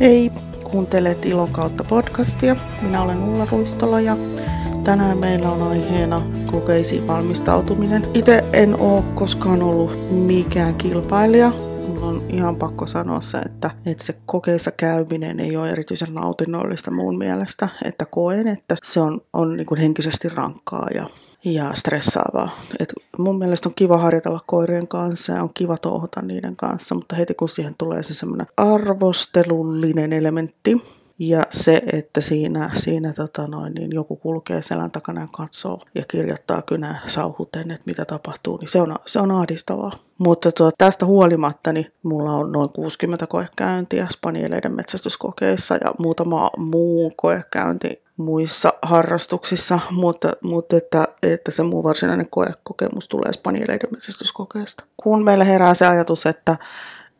Hei, kuuntelet Ilon kautta podcastia. Minä olen Ulla Ruistola ja tänään meillä on aiheena kokeisiin valmistautuminen. Itse en ole koskaan ollut mikään kilpailija. Mulla on ihan pakko sanoa se, että, että se kokeissa käyminen ei ole erityisen nautinnollista mun mielestä. Että koen, että se on, on niin kuin henkisesti rankkaa ja ja stressaavaa. Et mun mielestä on kiva harjoitella koirien kanssa ja on kiva touhuta niiden kanssa, mutta heti kun siihen tulee se semmoinen arvostelullinen elementti, ja se, että siinä, siinä tota noin, niin joku kulkee selän takana ja katsoo ja kirjoittaa kynä sauhuten, että mitä tapahtuu, niin se on, se on ahdistavaa. Mutta tuota, tästä huolimatta niin mulla on noin 60 koekäyntiä spanieleiden metsästyskokeissa ja muutama muu koekäynti muissa harrastuksissa, mutta, mutta että, että se muu varsinainen koekokemus tulee spanieleiden metsästyskokeesta. Kun meillä herää se ajatus, että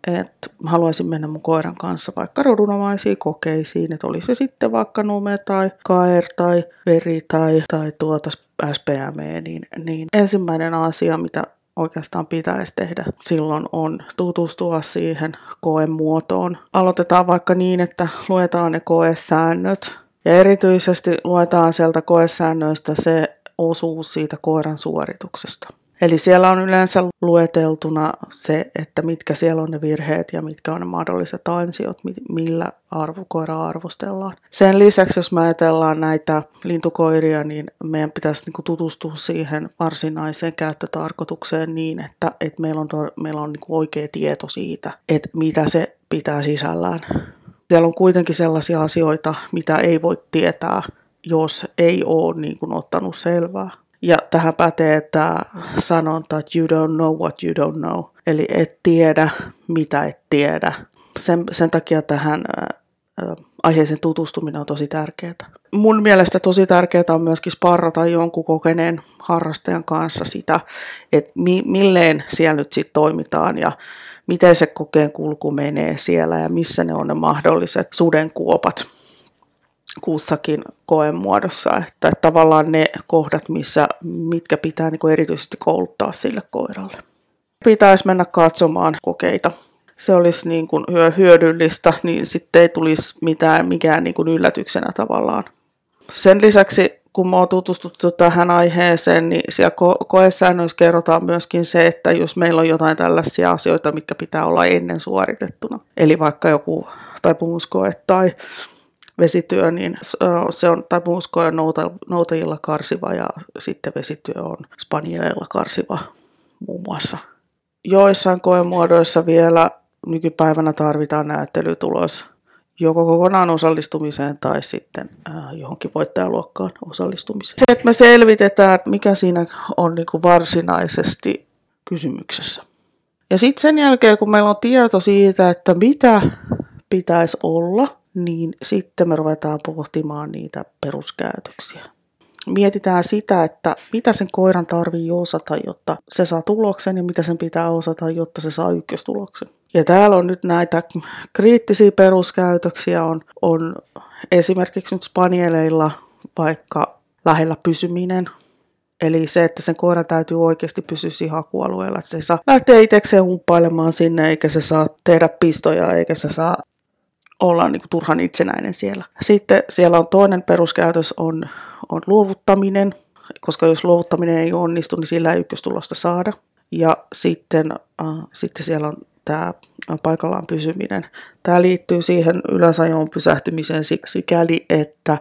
että haluaisin mennä mun koiran kanssa vaikka rodunomaisiin kokeisiin, että olisi se sitten vaikka nume tai kaer tai veri tai, tai tuota SPM, niin, niin ensimmäinen asia, mitä oikeastaan pitäisi tehdä silloin on tutustua siihen koemuotoon. Aloitetaan vaikka niin, että luetaan ne koesäännöt ja erityisesti luetaan sieltä koesäännöistä se osuus siitä koiran suorituksesta. Eli siellä on yleensä lueteltuna se, että mitkä siellä on ne virheet ja mitkä on ne mahdolliset ansiot, millä arvokoiraa arvostellaan. Sen lisäksi, jos me ajatellaan näitä lintukoiria, niin meidän pitäisi niinku tutustua siihen varsinaiseen käyttötarkoitukseen niin, että, että meillä on, meillä on niinku oikea tieto siitä, että mitä se pitää sisällään. Siellä on kuitenkin sellaisia asioita, mitä ei voi tietää, jos ei ole niin kuin ottanut selvää. Ja tähän pätee tämä sanonta, että you don't know what you don't know. Eli et tiedä, mitä et tiedä. Sen, sen takia tähän äh, aiheeseen tutustuminen on tosi tärkeää. Mun mielestä tosi tärkeää on myöskin sparrata jonkun kokeneen harrastajan kanssa sitä, että mi- milleen siellä nyt sitten toimitaan ja miten se kokeen kulku menee siellä ja missä ne on ne mahdolliset sudenkuopat kussakin koemuodossa, että tavallaan ne kohdat, missä, mitkä pitää niin erityisesti kouluttaa sille koiralle. Pitäisi mennä katsomaan kokeita. Se olisi niin kuin hyödyllistä, niin sitten ei tulisi mitään, mikään niin kuin yllätyksenä tavallaan. Sen lisäksi, kun me on tutustuttu tähän aiheeseen, niin siellä ko- koesäännöissä kerrotaan myöskin se, että jos meillä on jotain tällaisia asioita, mitkä pitää olla ennen suoritettuna, eli vaikka joku taipumuskoe tai vesityö, niin se on tapuusko ja noutajilla karsiva ja sitten vesityö on spanieleilla karsiva muun muassa. Joissain koemuodoissa vielä nykypäivänä tarvitaan näyttelytulos joko kokonaan osallistumiseen tai sitten johonkin voittajaluokkaan osallistumiseen. Se, että me selvitetään, mikä siinä on niin kuin varsinaisesti kysymyksessä. Ja sitten sen jälkeen, kun meillä on tieto siitä, että mitä pitäisi olla, niin sitten me ruvetaan pohtimaan niitä peruskäytöksiä. Mietitään sitä, että mitä sen koiran tarvii osata, jotta se saa tuloksen ja mitä sen pitää osata, jotta se saa ykköstuloksen. Ja täällä on nyt näitä kriittisiä peruskäytöksiä, on, on esimerkiksi nyt spanieleilla vaikka lähellä pysyminen, Eli se, että sen koiran täytyy oikeasti pysyä siinä hakualueella, että se saa lähteä itsekseen humppailemaan sinne, eikä se saa tehdä pistoja, eikä se saa olla niin kuin turhan itsenäinen siellä. Sitten siellä on toinen peruskäytös on, on luovuttaminen, koska jos luovuttaminen ei onnistu, niin sillä ei ykköstulosta saada. Ja sitten, äh, sitten siellä on tämä paikallaan pysyminen. Tämä liittyy siihen ylösajoon pysähtymiseen sikäli, että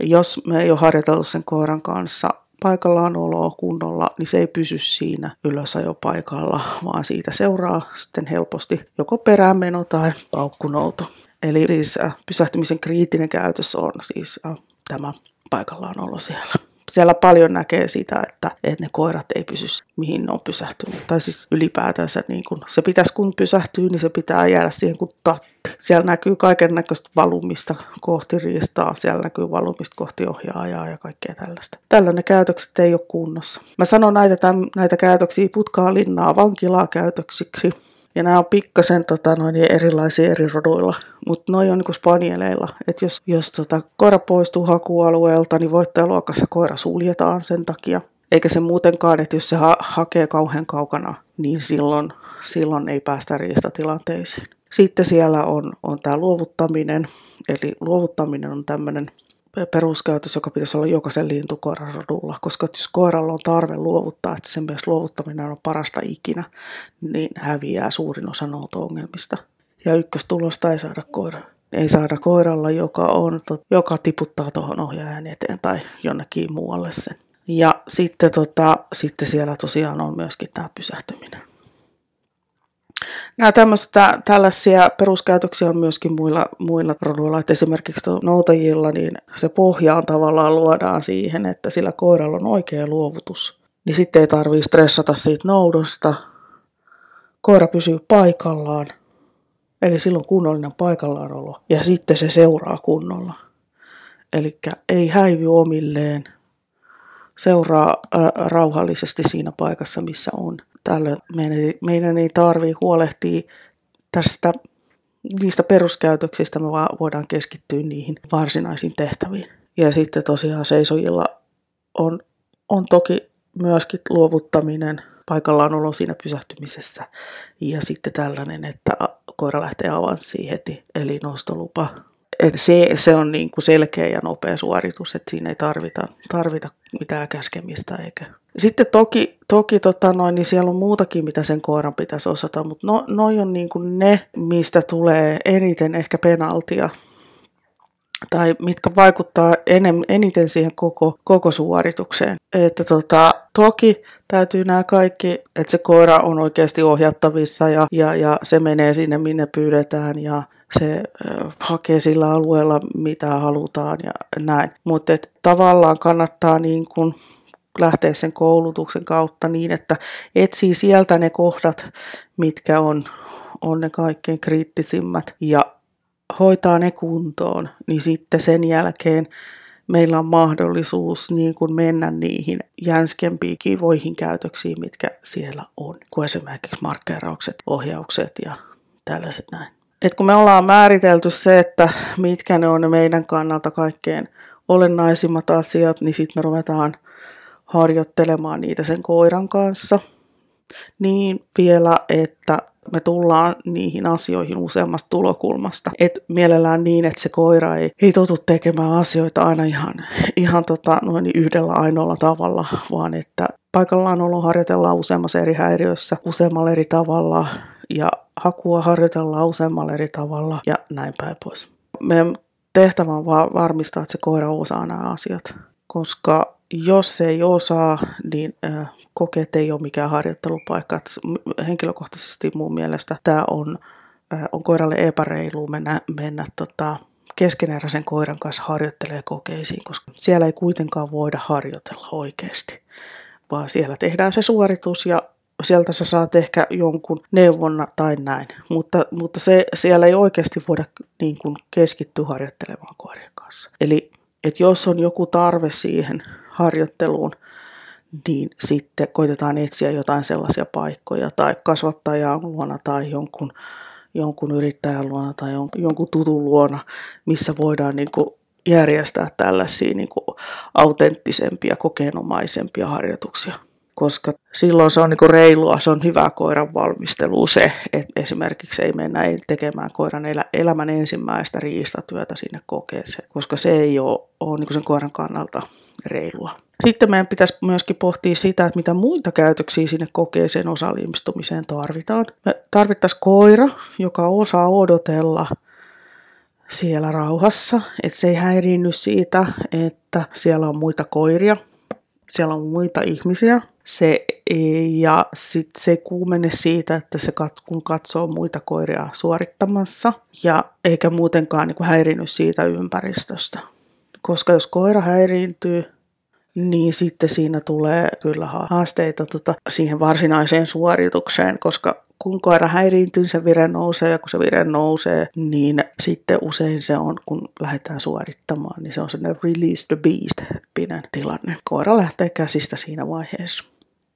jos me ei ole harjoiteltu sen koiran kanssa paikallaan oloa kunnolla, niin se ei pysy siinä ylösajopaikalla, vaan siitä seuraa sitten helposti joko peräänmeno tai paukkunouto. Eli siis äh, pysähtymisen kriittinen käytös on siis äh, tämä paikallaan olo siellä. Siellä paljon näkee sitä, että, että ne koirat ei pysy mihin ne on pysähtynyt. Tai siis ylipäätänsä niin kun se pitäisi kun pysähtyy, niin se pitää jäädä siihen kuin tatti. Siellä näkyy kaiken näköistä valumista kohti riistaa, siellä näkyy valumista kohti ohjaajaa ja kaikkea tällaista. Tällöin ne käytökset ei ole kunnossa. Mä sanon näitä, tämän, näitä käytöksiä putkaa linnaa vankilaa käytöksiksi ja nämä on pikkasen tota, noin, erilaisia eri roduilla, mutta noin on niin spanieleilla. Että jos, jos tota, koira poistuu hakualueelta, niin voittajaluokassa koira suljetaan sen takia. Eikä se muutenkaan, että jos se ha- hakee kauhean kaukana, niin silloin, silloin ei päästä riistatilanteisiin. Sitten siellä on, on tämä luovuttaminen, eli luovuttaminen on tämmöinen peruskäytös, joka pitäisi olla jokaisen lintukoiran rodulla, koska jos koiralla on tarve luovuttaa, että sen myös luovuttaminen on parasta ikinä, niin häviää suurin osa nouto-ongelmista. Ja ykköstulosta ei saada koira. Ei saada koiralla, joka, on, joka tiputtaa tuohon ohjaajan eteen tai jonnekin muualle sen. Ja sitten, tota, sitten siellä tosiaan on myöskin tämä pysähtyminen. Nämä tämmöistä, tällaisia peruskäytöksiä on myöskin muilla, muilla roduilla, että esimerkiksi noutajilla, niin se pohja on tavallaan luodaan siihen, että sillä koiralla on oikea luovutus. Niin sitten ei tarvitse stressata siitä noudosta. Koira pysyy paikallaan, eli silloin kunnollinen paikallaanolo, ja sitten se seuraa kunnolla. Eli ei häivy omilleen, seuraa ää, rauhallisesti siinä paikassa, missä on. Tällöin meidän, meidän ei tarvitse huolehtia tästä niistä peruskäytöksistä, me vaan voidaan keskittyä niihin varsinaisiin tehtäviin. Ja sitten tosiaan seisojilla on, on toki myöskin luovuttaminen, paikallaan olo siinä pysähtymisessä. Ja sitten tällainen, että koira lähtee avanssiin heti, eli nostolupa et se, se on niin kuin selkeä ja nopea suoritus, että siinä ei tarvita, tarvita mitään käskemistä. Eikä. Sitten toki, toki tota noin, niin siellä on muutakin, mitä sen koiran pitäisi osata, mutta no, noi on niin kuin ne, mistä tulee eniten ehkä penaltia tai mitkä vaikuttaa enem, eniten siihen koko, koko suoritukseen. Että tota, toki täytyy nämä kaikki, että se koira on oikeasti ohjattavissa ja, ja, ja se menee sinne, minne pyydetään ja se hakee sillä alueella mitä halutaan ja näin. Mutta tavallaan kannattaa niin kun lähteä sen koulutuksen kautta niin, että etsii sieltä ne kohdat, mitkä on, on ne kaikkein kriittisimmät ja hoitaa ne kuntoon, niin sitten sen jälkeen meillä on mahdollisuus niin kuin mennä niihin jänskempiin kivoihin käytöksiin, mitkä siellä on, kuin esimerkiksi markkeraukset, ohjaukset ja tällaiset näin. Et kun me ollaan määritelty se, että mitkä ne on ne meidän kannalta kaikkein olennaisimmat asiat, niin sitten me ruvetaan harjoittelemaan niitä sen koiran kanssa. Niin vielä, että me tullaan niihin asioihin useammasta tulokulmasta. Et mielellään niin, että se koira ei, ei totu tekemään asioita aina ihan, ihan tota, noin yhdellä ainoalla tavalla, vaan että paikallaan olo harjoitellaan useammassa eri häiriössä useammalla eri tavalla ja hakua harjoitellaan useammalla eri tavalla ja näin päin pois. Meidän tehtävä on vaan varmistaa, että se koira osaa nämä asiat, koska jos se ei osaa, niin kokeet ei ole mikään harjoittelupaikka. Henkilökohtaisesti mun mielestä tämä on, on koiralle epäreilu mennä, mennä tota, keskeneräisen koiran kanssa harjoittelee kokeisiin, koska siellä ei kuitenkaan voida harjoitella oikeasti, vaan siellä tehdään se suoritus ja sieltä sä saat ehkä jonkun neuvonna tai näin, mutta, mutta se, siellä ei oikeasti voida niin kuin keskittyä harjoittelemaan koirien kanssa. Eli että jos on joku tarve siihen harjoitteluun, niin sitten koitetaan etsiä jotain sellaisia paikkoja tai kasvattajan luona tai jonkun, jonkun yrittäjän luona tai jonkun tutun luona, missä voidaan niin kuin järjestää tällaisia niin kuin autenttisempia, kokeenomaisempia harjoituksia koska silloin se on niin reilua, se on hyvää koiran valmistelua se, että esimerkiksi ei mennä tekemään koiran elä, elämän ensimmäistä riistatyötä sinne kokeeseen, koska se ei ole, ole niin sen koiran kannalta reilua. Sitten meidän pitäisi myöskin pohtia sitä, että mitä muita käytöksiä sinne kokeeseen osallistumiseen tarvitaan. Me tarvittaisiin koira, joka osaa odotella siellä rauhassa, että se ei häiriinny siitä, että siellä on muita koiria, siellä on muita ihmisiä. Se ja sit se kuumene siitä, että se kat, kun katsoo muita koiria suorittamassa, ja eikä muutenkaan niin häirinyt siitä ympäristöstä. Koska jos koira häiriintyy, niin sitten siinä tulee kyllä haasteita tota, siihen varsinaiseen suoritukseen, koska kun koira häiriintyy, se vire nousee ja kun se vire nousee, niin sitten usein se on, kun lähdetään suorittamaan, niin se on sellainen release the beast pinen tilanne. Koira lähtee käsistä siinä vaiheessa.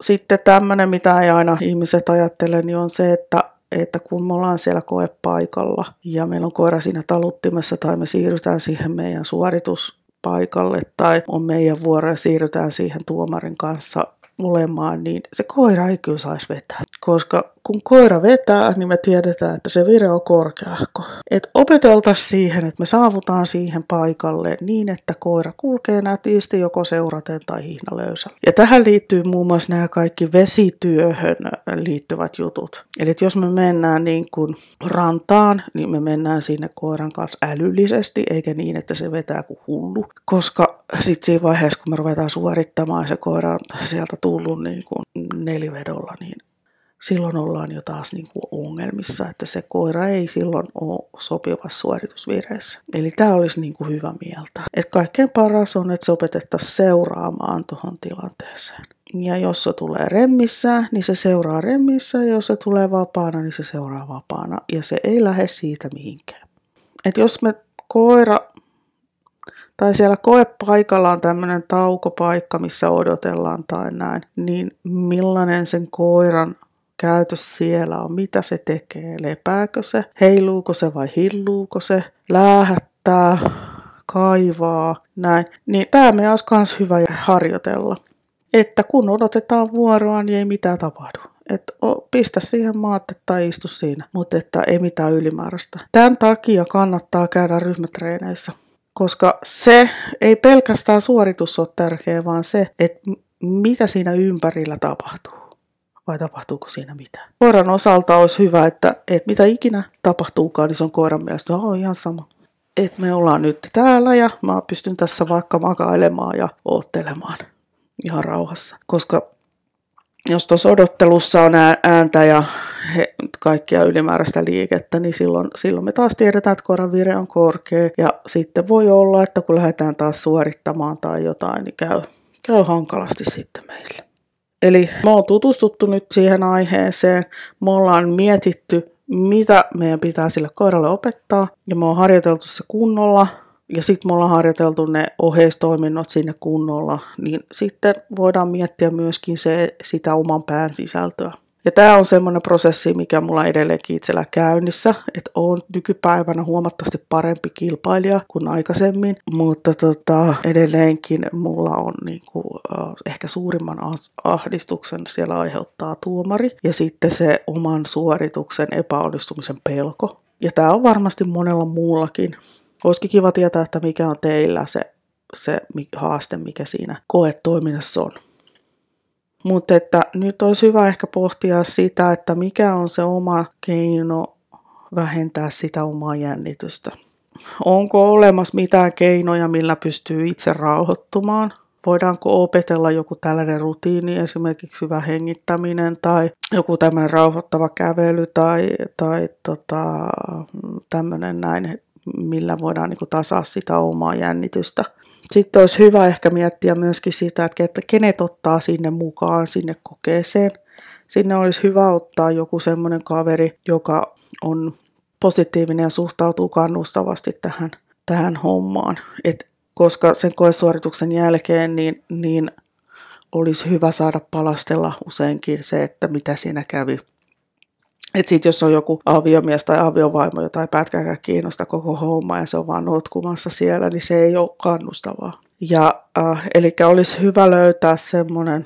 Sitten tämmöinen, mitä ei aina ihmiset ajattele, niin on se, että että kun me ollaan siellä koepaikalla ja meillä on koira siinä taluttimessa tai me siirrytään siihen meidän suorituspaikalle tai on meidän vuoro ja siirrytään siihen tuomarin kanssa olemaan, niin se koira ei kyllä saisi vetää. Koska kun koira vetää, niin me tiedetään, että se vire on korkeahko. Et opeteltaisiin siihen, että me saavutaan siihen paikalle niin, että koira kulkee nätisti joko seuraten tai hihnalöysällä. Ja tähän liittyy muun muassa nämä kaikki vesityöhön liittyvät jutut. Eli jos me mennään niin kuin rantaan, niin me mennään sinne koiran kanssa älyllisesti, eikä niin, että se vetää kuin hullu. Koska sitten siinä vaiheessa, kun me ruvetaan suorittamaan se koira on sieltä tullut niin kuin nelivedolla, niin silloin ollaan jo taas niin kuin ongelmissa, että se koira ei silloin ole sopivassa suoritusvireessä. Eli tämä olisi niin kuin hyvä mieltä. Et kaikkein paras on, että se opetettaisiin seuraamaan tuohon tilanteeseen. Ja jos se tulee remmissä, niin se seuraa remmissä, ja jos se tulee vapaana, niin se seuraa vapaana, ja se ei lähde siitä mihinkään. Et jos me koira, tai siellä koepaikalla on tämmöinen taukopaikka, missä odotellaan tai näin, niin millainen sen koiran käytös siellä on, mitä se tekee, lepääkö se, heiluuko se vai hilluuko se, läähättää, kaivaa, näin. Niin tämä me olisi myös hyvä harjoitella. Että kun odotetaan vuoroa, niin ei mitään tapahdu. Että pistä siihen maatte tai istu siinä, mutta että ei mitään ylimääräistä. Tämän takia kannattaa käydä ryhmätreeneissä, koska se ei pelkästään suoritus ole tärkeä, vaan se, että mitä siinä ympärillä tapahtuu vai tapahtuuko siinä mitään. Koiran osalta olisi hyvä, että, että mitä ikinä tapahtuukaan, niin se on koiran mielestä oh, ihan sama. Että me ollaan nyt täällä ja mä pystyn tässä vaikka makailemaan ja oottelemaan ihan rauhassa. Koska jos tuossa odottelussa on ääntä ja he, kaikkia ylimääräistä liikettä, niin silloin, silloin me taas tiedetään, että koiran vire on korkea. Ja sitten voi olla, että kun lähdetään taas suorittamaan tai jotain, niin käy, käy hankalasti sitten meille. Eli me on tutustuttu nyt siihen aiheeseen, me ollaan mietitty, mitä meidän pitää sille koiralle opettaa, ja me on harjoiteltu se kunnolla, ja sitten me ollaan harjoiteltu ne oheistoiminnot sinne kunnolla, niin sitten voidaan miettiä myöskin se, sitä oman pään sisältöä. Ja tämä on semmoinen prosessi, mikä mulla edelleenkin itsellä käynnissä, että on nykypäivänä huomattavasti parempi kilpailija kuin aikaisemmin, mutta tota, edelleenkin mulla on niinku, uh, ehkä suurimman ahdistuksen siellä aiheuttaa tuomari ja sitten se oman suorituksen epäonnistumisen pelko. Ja tämä on varmasti monella muullakin. Olisikin kiva tietää, että mikä on teillä se, se haaste, mikä siinä koetoiminnassa on. Mutta että nyt olisi hyvä ehkä pohtia sitä, että mikä on se oma keino vähentää sitä omaa jännitystä. Onko olemassa mitään keinoja, millä pystyy itse rauhoittumaan? Voidaanko opetella joku tällainen rutiini, esimerkiksi hyvä hengittäminen tai joku tämmöinen rauhoittava kävely tai, tai tota, tämmöinen näin, millä voidaan niin tasaa sitä omaa jännitystä. Sitten olisi hyvä ehkä miettiä myöskin sitä, että kenet ottaa sinne mukaan sinne kokeeseen. Sinne olisi hyvä ottaa joku semmoinen kaveri, joka on positiivinen ja suhtautuu kannustavasti tähän, tähän hommaan. Et koska sen koesuorituksen jälkeen niin, niin olisi hyvä saada palastella useinkin se, että mitä siinä kävi. Että sitten jos on joku aviomies tai aviovaimo, jota ei pätkääkään kiinnosta koko homma ja se on vaan notkumassa siellä, niin se ei ole kannustavaa. Ja äh, eli olisi hyvä löytää semmoinen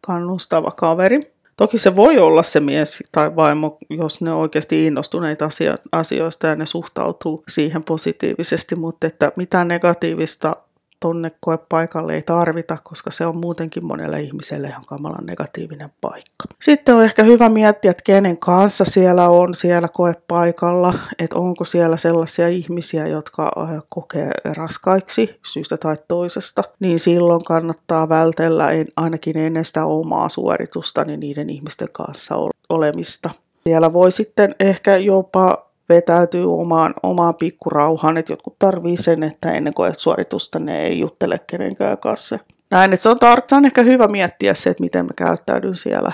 kannustava kaveri. Toki se voi olla se mies tai vaimo, jos ne on oikeasti innostuneita asioista ja ne suhtautuu siihen positiivisesti, mutta että mitään negatiivista tonne koepaikalle ei tarvita, koska se on muutenkin monelle ihmiselle ihan kamalan negatiivinen paikka. Sitten on ehkä hyvä miettiä, että kenen kanssa siellä on siellä koepaikalla, että onko siellä sellaisia ihmisiä, jotka äh, kokee raskaiksi syystä tai toisesta, niin silloin kannattaa vältellä ainakin ennen sitä omaa suoritusta niin niiden ihmisten kanssa olemista. Siellä voi sitten ehkä jopa vetäytyy omaan, omaan pikkurauhaan, että jotkut tarvii sen, että ennen kuin suoritusta ne ei juttele kenenkään kanssa. Näin, että se on, tar- se on ehkä hyvä miettiä se, että miten mä käyttäydyn siellä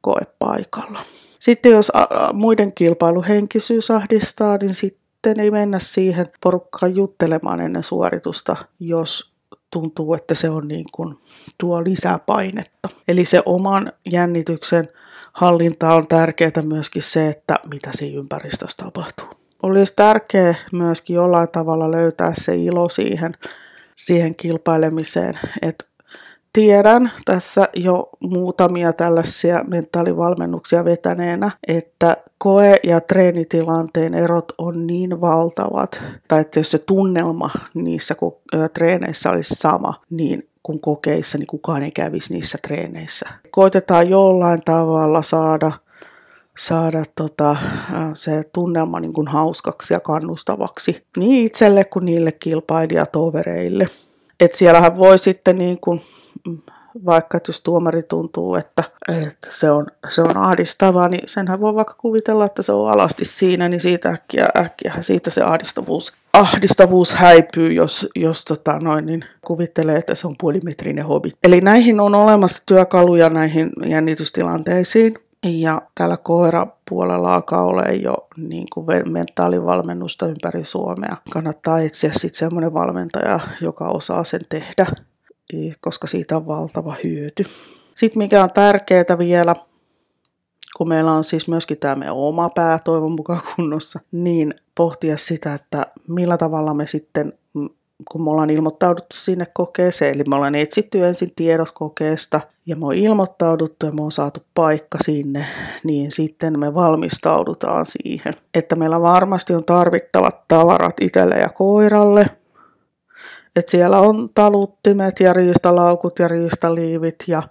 koepaikalla. Sitten jos a- a- muiden kilpailuhenkisyys ahdistaa, niin sitten ei mennä siihen porukkaan juttelemaan ennen suoritusta, jos tuntuu, että se on niin kuin, tuo lisää painetta. Eli se oman jännityksen hallinta on tärkeää myöskin se, että mitä siinä ympäristössä tapahtuu. Olisi tärkeää myöskin jollain tavalla löytää se ilo siihen, siihen kilpailemiseen, että tiedän tässä jo muutamia tällaisia mentaalivalmennuksia vetäneenä, että koe- ja treenitilanteen erot on niin valtavat, tai että jos se tunnelma niissä treeneissä olisi sama, niin kun kokeissa, niin kukaan ei kävisi niissä treeneissä. Koitetaan jollain tavalla saada saada tota, se tunnelma niin kuin hauskaksi ja kannustavaksi niin itselle kuin niille kilpailijatovereille. Et siellähän voi sitten niin kuin, vaikka jos tuomari tuntuu, että, että se, on, se on ahdistavaa, niin senhän voi vaikka kuvitella, että se on alasti siinä, niin siitä äkkiä, äkkiä siitä se ahdistavuus, ahdistavuus häipyy, jos, jos tota noin, niin kuvittelee, että se on puolimetrinen hobi. Eli näihin on olemassa työkaluja näihin jännitystilanteisiin. Ja täällä koirapuolella alkaa olla jo niin kuin mentaalivalmennusta ympäri Suomea. Kannattaa etsiä sitten semmoinen valmentaja, joka osaa sen tehdä, koska siitä on valtava hyöty. Sitten mikä on tärkeää vielä, kun meillä on siis myöskin tämä meidän oma pää toivon mukaan kunnossa, niin pohtia sitä, että millä tavalla me sitten kun me ollaan ilmoittauduttu sinne kokeeseen, eli me ollaan etsitty ensin tiedot kokeesta ja me on ilmoittauduttu ja me on saatu paikka sinne, niin sitten me valmistaudutaan siihen, että meillä varmasti on tarvittavat tavarat itselle ja koiralle, että siellä on taluttimet ja riistalaukut ja riistaliivit ja,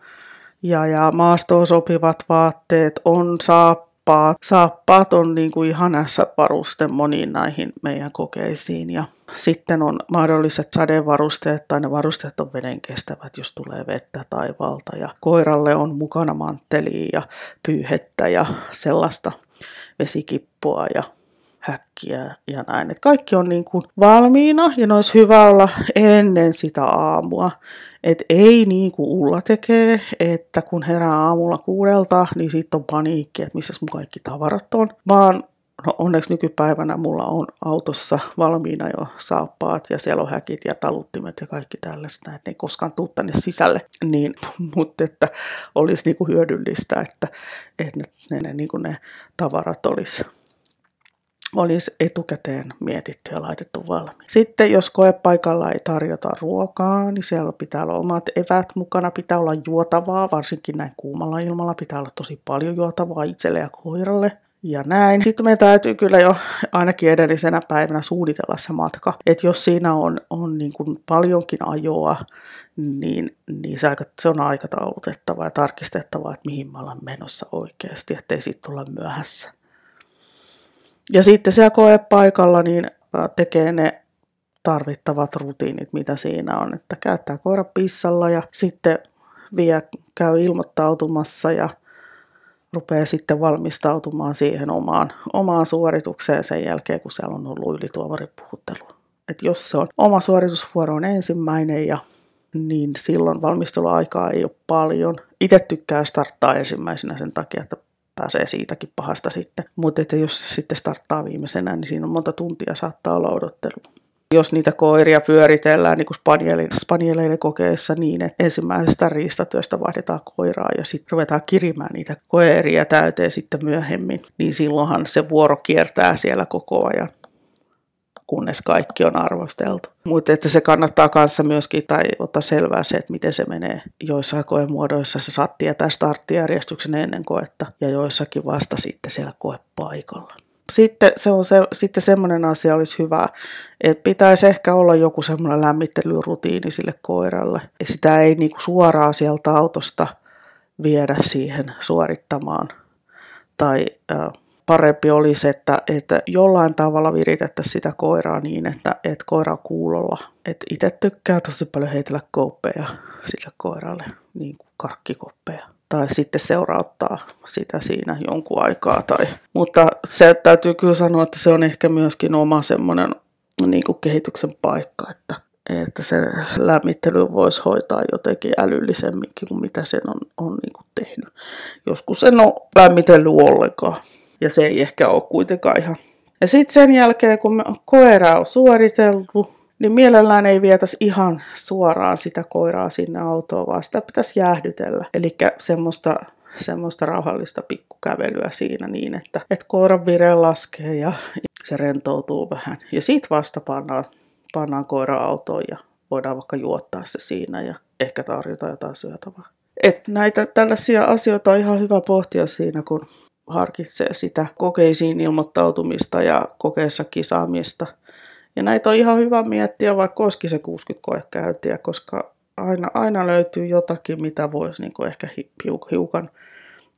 ja, ja maastoon sopivat vaatteet, on saappaat. Saappaat on niin kuin ihan varuste moniin näihin meidän kokeisiin ja sitten on mahdolliset sadevarusteet tai ne varusteet on veden kestävät, jos tulee vettä taivaalta. Ja koiralle on mukana mantteliä ja pyyhettä ja sellaista vesikippua ja häkkiä ja näin. Et kaikki on niin kuin valmiina ja ne olisi hyvä olla ennen sitä aamua. Et ei niin kuin Ulla tekee, että kun herää aamulla kuudelta, niin sitten on paniikki, että missä mun kaikki tavarat on. Vaan No onneksi nykypäivänä mulla on autossa valmiina jo saappaat ja siellä on häkit ja taluttimet ja kaikki tällaista, että ei koskaan tuu tänne sisälle. Niin, mutta että olisi niin kuin hyödyllistä, että, että ne, ne, ne, niin kuin ne tavarat olisi olisi etukäteen mietitty ja laitettu valmiin. Sitten jos koepaikalla ei tarjota ruokaa, niin siellä pitää olla omat evät mukana, pitää olla juotavaa, varsinkin näin kuumalla ilmalla pitää olla tosi paljon juotavaa itselle ja koiralle ja näin. Sitten meidän täytyy kyllä jo ainakin edellisenä päivänä suunnitella se matka. Että jos siinä on, on niin kuin paljonkin ajoa, niin, niin se, aika, se on aikataulutettava ja tarkistettava, että mihin me ollaan menossa oikeasti, ettei sitten tulla myöhässä. Ja sitten siellä koepaikalla niin tekee ne tarvittavat rutiinit, mitä siinä on. Että käyttää koira pissalla ja sitten vie, käy ilmoittautumassa ja rupeaa sitten valmistautumaan siihen omaan, omaan suoritukseen sen jälkeen, kun siellä on ollut ylituomaripuhuttelu. Et jos se on oma suoritusvuoro on ensimmäinen ja niin silloin valmisteluaikaa ei ole paljon. Itse tykkää starttaa ensimmäisenä sen takia, että pääsee siitäkin pahasta sitten. Mutta jos sitten starttaa viimeisenä, niin siinä on monta tuntia saattaa olla odottelu jos niitä koiria pyöritellään niin kuin spanieleiden kokeessa niin, että ensimmäisestä riistatyöstä vaihdetaan koiraa ja sitten ruvetaan kirimään niitä koiria täyteen sitten myöhemmin, niin silloinhan se vuoro kiertää siellä koko ajan kunnes kaikki on arvosteltu. Mutta että se kannattaa kanssa myöskin tai ottaa selvää se, että miten se menee. Joissain koemuodoissa se saat tietää starttijärjestyksen ennen koetta ja joissakin vasta sitten siellä koepaikalla sitten, se on se, sitten semmoinen asia olisi hyvä, että pitäisi ehkä olla joku semmoinen lämmittelyrutiini sille koiralle. Sitä ei niinku suoraan sieltä autosta viedä siihen suorittamaan. Tai äh, parempi olisi, että, että jollain tavalla viritettäisiin sitä koiraa niin, että, että koira kuulolla. Että itse tykkää tosi paljon heitellä koppeja sille koiralle, niin kuin karkkikoppeja tai sitten seurauttaa sitä siinä jonkun aikaa. Tai, mutta se täytyy kyllä sanoa, että se on ehkä myöskin oma semmoinen niin kuin kehityksen paikka, että, että se lämmittely voisi hoitaa jotenkin älyllisemminkin kuin mitä sen on, on niin kuin tehnyt. Joskus en ole lämmitellyt ollenkaan ja se ei ehkä ole kuitenkaan ihan. Ja sitten sen jälkeen, kun koira on suoriteltu, niin mielellään ei vietäisi ihan suoraan sitä koiraa sinne autoon, vaan sitä pitäisi jäähdytellä. Eli semmoista, semmoista rauhallista pikkukävelyä siinä niin, että, että koiran vire laskee ja se rentoutuu vähän. Ja sitten vasta pannaan, pannaan koira autoon ja voidaan vaikka juottaa se siinä ja ehkä tarjota jotain syötävää. Et näitä tällaisia asioita on ihan hyvä pohtia siinä, kun harkitsee sitä kokeisiin ilmoittautumista ja kokeessa kisaamista. Ja näitä on ihan hyvä miettiä, vaikka olisikin se 60 koekäyntiä, koska aina, aina löytyy jotakin, mitä voisi niin ehkä hiukan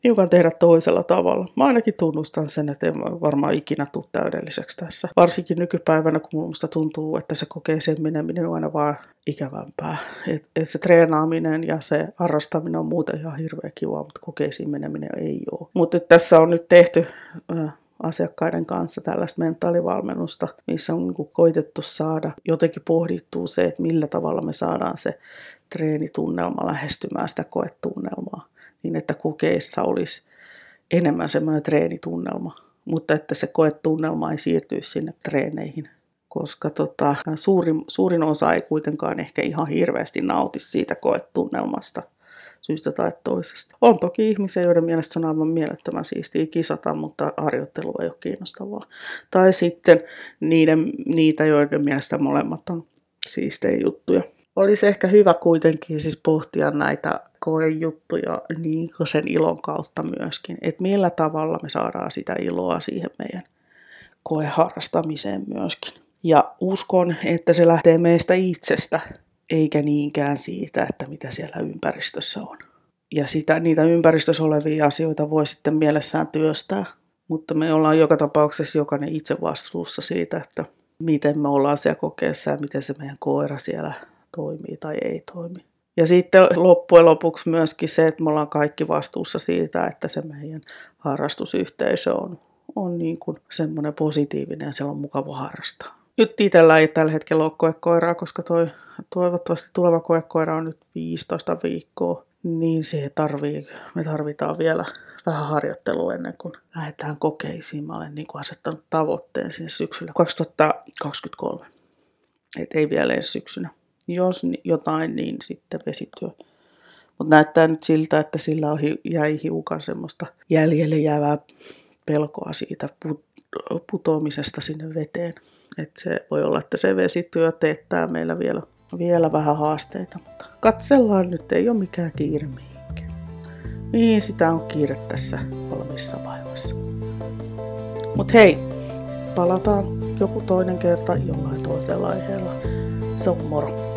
hiukan tehdä toisella tavalla. Mä ainakin tunnustan sen, että en varmaan ikinä tule täydelliseksi tässä. Varsinkin nykypäivänä, kun minusta tuntuu, että se kokee meneminen on aina vaan ikävämpää. Et, et se treenaaminen ja se harrastaminen on muuten ihan hirveä kiva, mutta kokeisiin meneminen ei ole. Mutta tässä on nyt tehty äh, asiakkaiden kanssa tällaista mentaalivalmennusta, missä on niin koitettu saada jotenkin pohdittua se, että millä tavalla me saadaan se treenitunnelma lähestymään sitä koetunnelmaa niin että kokeissa olisi enemmän semmoinen treenitunnelma, mutta että se koetunnelma ei siirtyisi sinne treeneihin, koska tota, suurin, suurin osa ei kuitenkaan ehkä ihan hirveästi nauti siitä koetunnelmasta syystä tai toisesta. On toki ihmisiä, joiden mielestä on aivan mielettömän siistiä kisata, mutta harjoittelu ei ole kiinnostavaa. Tai sitten niiden, niitä, joiden mielestä molemmat on siistejä juttuja olisi ehkä hyvä kuitenkin siis pohtia näitä koejuttuja niin sen ilon kautta myöskin, että millä tavalla me saadaan sitä iloa siihen meidän koeharrastamiseen myöskin. Ja uskon, että se lähtee meistä itsestä, eikä niinkään siitä, että mitä siellä ympäristössä on. Ja sitä, niitä ympäristössä olevia asioita voi sitten mielessään työstää, mutta me ollaan joka tapauksessa jokainen itse vastuussa siitä, että miten me ollaan siellä kokeessa ja miten se meidän koira siellä toimii tai ei toimi. Ja sitten loppujen lopuksi myöskin se, että me ollaan kaikki vastuussa siitä, että se meidän harrastusyhteisö on, on niin kuin semmoinen positiivinen ja siellä on mukava harrastaa. Nyt itsellä ei tällä hetkellä ole koekoiraa, koska toi, toivottavasti tuleva koekoira on nyt 15 viikkoa, niin se tarvii, me tarvitaan vielä vähän harjoittelua ennen kuin lähdetään kokeisiin. Mä olen niin kuin asettanut tavoitteen sinne syksyllä 2023. Et ei vielä edes syksynä jos jotain, niin sitten vesityö. Mutta näyttää nyt siltä, että sillä on, jäi hiukan semmoista jäljelle jäävää pelkoa siitä putoamisesta sinne veteen. Et se voi olla, että se vesityö teettää meillä vielä, vielä vähän haasteita, mutta katsellaan nyt, ei ole mikään kiire mihinkään. Niin, sitä on kiire tässä valmissa vaiheessa. Mutta hei, palataan joku toinen kerta jollain toisella aiheella. Se on moro.